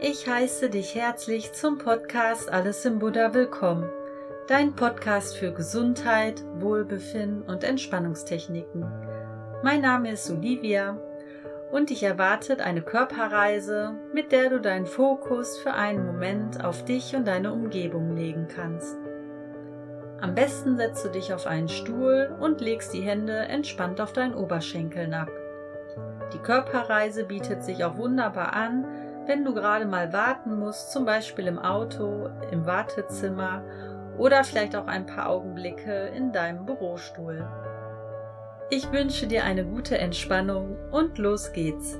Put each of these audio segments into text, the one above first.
Ich heiße dich herzlich zum Podcast Alles im Buddha willkommen, dein Podcast für Gesundheit, Wohlbefinden und Entspannungstechniken. Mein Name ist Olivia und dich erwartet eine Körperreise, mit der du deinen Fokus für einen Moment auf dich und deine Umgebung legen kannst. Am besten setzt du dich auf einen Stuhl und legst die Hände entspannt auf deinen Oberschenkeln ab. Die Körperreise bietet sich auch wunderbar an, wenn du gerade mal warten musst, zum Beispiel im Auto, im Wartezimmer oder vielleicht auch ein paar Augenblicke in deinem Bürostuhl. Ich wünsche dir eine gute Entspannung und los geht's.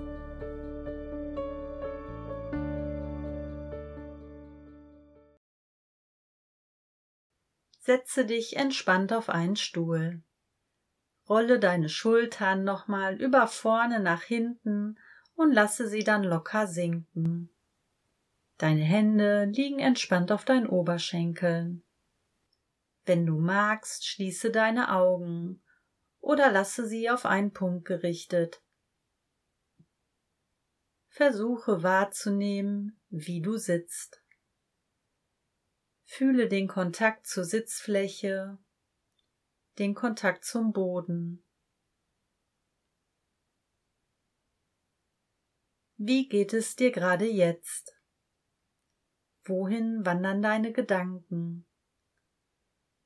Setze dich entspannt auf einen Stuhl. Rolle deine Schultern nochmal über vorne nach hinten und lasse sie dann locker sinken. Deine Hände liegen entspannt auf deinen Oberschenkeln. Wenn du magst, schließe deine Augen oder lasse sie auf einen Punkt gerichtet. Versuche wahrzunehmen, wie du sitzt. Fühle den Kontakt zur Sitzfläche, den Kontakt zum Boden. Wie geht es dir gerade jetzt? Wohin wandern deine Gedanken?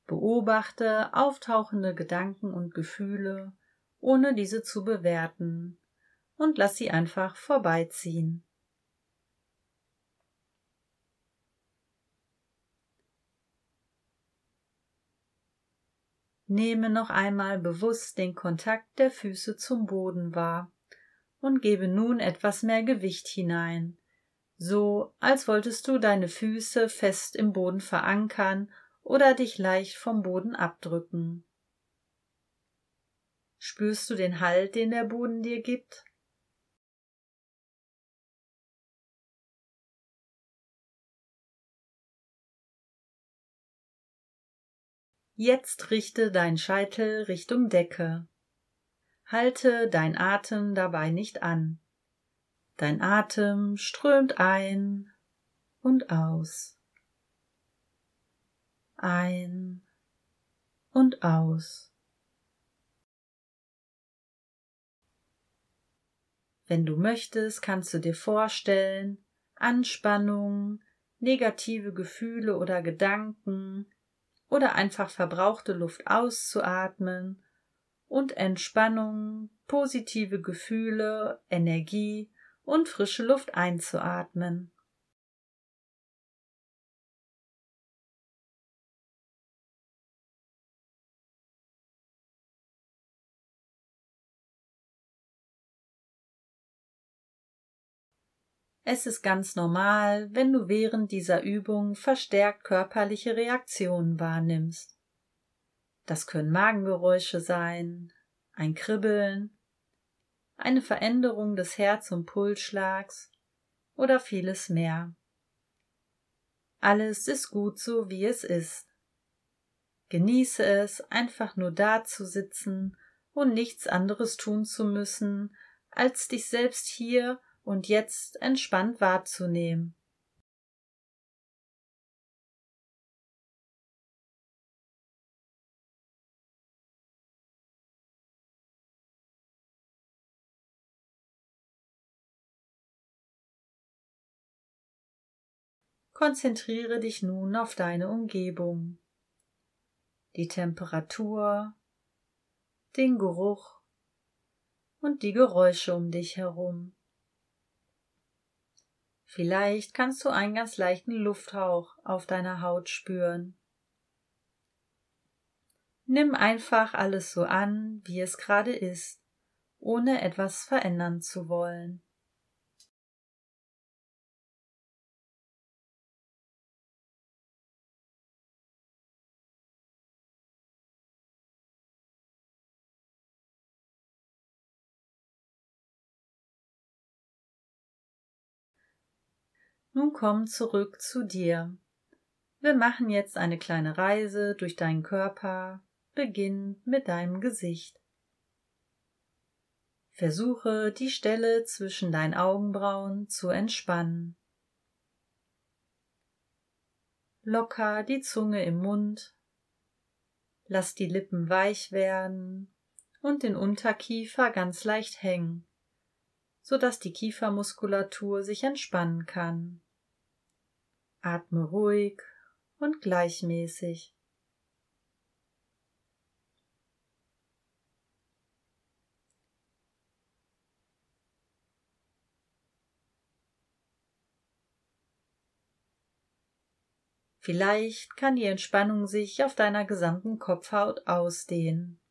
Beobachte auftauchende Gedanken und Gefühle, ohne diese zu bewerten, und lass sie einfach vorbeiziehen. Nehme noch einmal bewusst den Kontakt der Füße zum Boden wahr und gebe nun etwas mehr Gewicht hinein, so als wolltest du deine Füße fest im Boden verankern oder dich leicht vom Boden abdrücken. Spürst du den Halt, den der Boden dir gibt? Jetzt richte dein Scheitel Richtung Decke. Halte dein Atem dabei nicht an. Dein Atem strömt ein und aus. Ein und aus. Wenn du möchtest, kannst du dir vorstellen, Anspannung, negative Gefühle oder Gedanken oder einfach verbrauchte Luft auszuatmen und Entspannung, positive Gefühle, Energie und frische Luft einzuatmen. Es ist ganz normal, wenn du während dieser Übung verstärkt körperliche Reaktionen wahrnimmst. Das können Magengeräusche sein, ein Kribbeln, eine Veränderung des Herz- und Pulsschlags oder vieles mehr. Alles ist gut so, wie es ist. Genieße es, einfach nur da zu sitzen und nichts anderes tun zu müssen, als dich selbst hier und jetzt entspannt wahrzunehmen. Konzentriere dich nun auf deine Umgebung, die Temperatur, den Geruch und die Geräusche um dich herum. Vielleicht kannst du einen ganz leichten Lufthauch auf deiner Haut spüren. Nimm einfach alles so an, wie es gerade ist, ohne etwas verändern zu wollen. Nun komm zurück zu dir. Wir machen jetzt eine kleine Reise durch deinen Körper, beginnt mit deinem Gesicht. Versuche die Stelle zwischen deinen Augenbrauen zu entspannen. Locker die Zunge im Mund, lass die Lippen weich werden und den Unterkiefer ganz leicht hängen, so dass die Kiefermuskulatur sich entspannen kann. Atme ruhig und gleichmäßig. Vielleicht kann die Entspannung sich auf deiner gesamten Kopfhaut ausdehnen.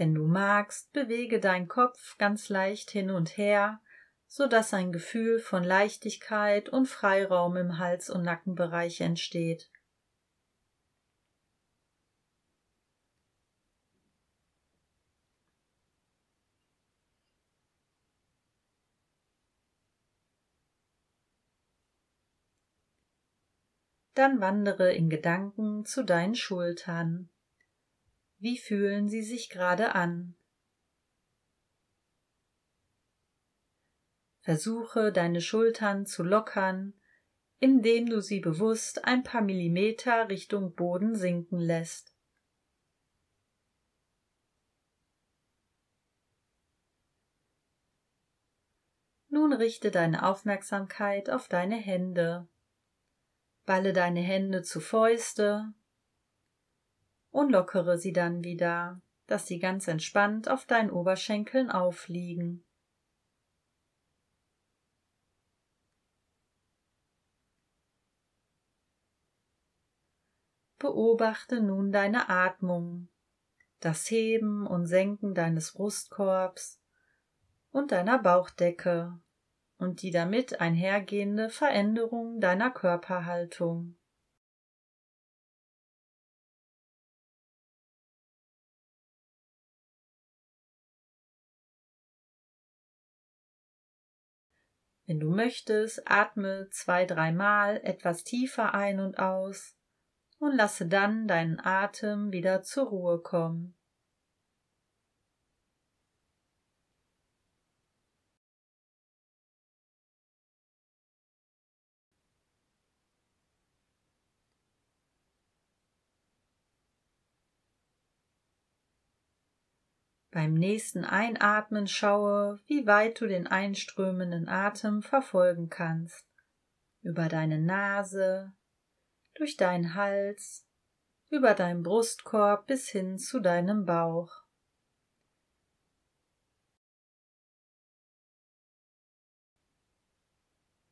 Wenn du magst, bewege deinen Kopf ganz leicht hin und her, so dass ein Gefühl von Leichtigkeit und Freiraum im Hals- und Nackenbereich entsteht. Dann wandere in Gedanken zu deinen Schultern. Wie fühlen sie sich gerade an? Versuche deine Schultern zu lockern, indem du sie bewusst ein paar Millimeter Richtung Boden sinken lässt. Nun richte deine Aufmerksamkeit auf deine Hände balle deine Hände zu Fäuste und lockere sie dann wieder, dass sie ganz entspannt auf deinen Oberschenkeln aufliegen. Beobachte nun deine Atmung, das Heben und Senken deines Brustkorbs und deiner Bauchdecke und die damit einhergehende Veränderung deiner Körperhaltung. Wenn du möchtest, atme zwei, dreimal etwas tiefer ein und aus und lasse dann deinen Atem wieder zur Ruhe kommen. Beim nächsten Einatmen schaue, wie weit du den einströmenden Atem verfolgen kannst. Über deine Nase, durch deinen Hals, über deinen Brustkorb bis hin zu deinem Bauch.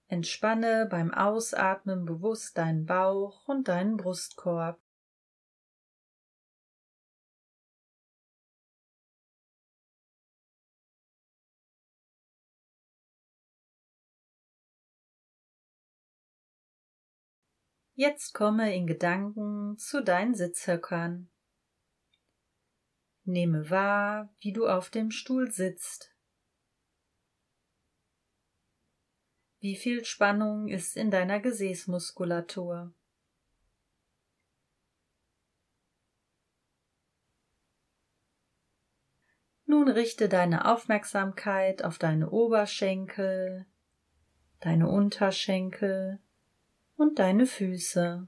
Entspanne beim Ausatmen bewusst deinen Bauch und deinen Brustkorb. Jetzt komme in Gedanken zu deinen Sitzhöckern. Nehme wahr, wie du auf dem Stuhl sitzt. Wie viel Spannung ist in deiner Gesäßmuskulatur? Nun richte deine Aufmerksamkeit auf deine Oberschenkel, deine Unterschenkel, und deine Füße.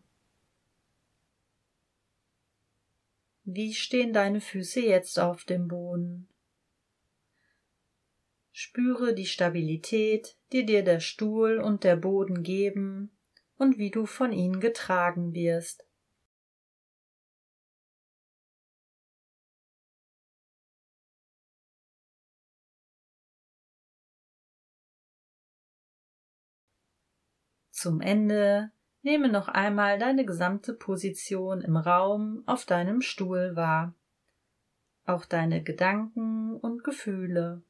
Wie stehen deine Füße jetzt auf dem Boden? Spüre die Stabilität, die dir der Stuhl und der Boden geben und wie du von ihnen getragen wirst. Zum Ende nehme noch einmal deine gesamte Position im Raum auf deinem Stuhl wahr, auch deine Gedanken und Gefühle.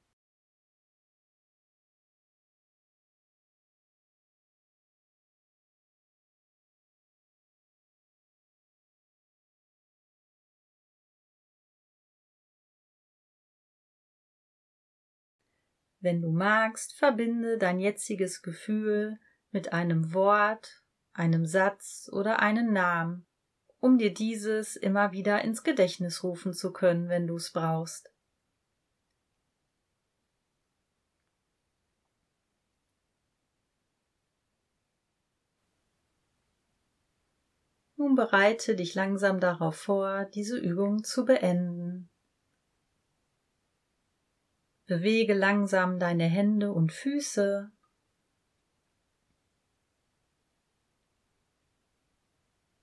Wenn du magst, verbinde dein jetziges Gefühl mit einem Wort, einem Satz oder einem Namen, um dir dieses immer wieder ins Gedächtnis rufen zu können, wenn du es brauchst. Nun bereite dich langsam darauf vor, diese Übung zu beenden. Bewege langsam deine Hände und Füße.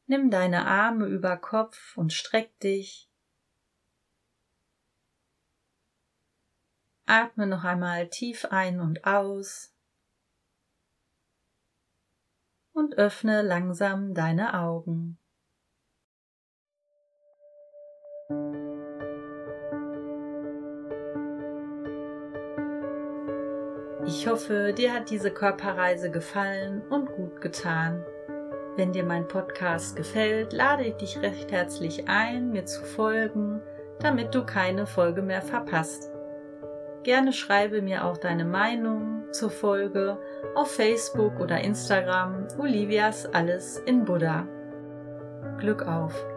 Nimm deine Arme über Kopf und streck dich. Atme noch einmal tief ein und aus. und öffne langsam deine Augen. Ich hoffe, dir hat diese Körperreise gefallen und gut getan. Wenn dir mein Podcast gefällt, lade ich dich recht herzlich ein, mir zu folgen, damit du keine Folge mehr verpasst. Gerne schreibe mir auch deine Meinung zur Folge auf Facebook oder Instagram Olivias Alles in Buddha. Glück auf!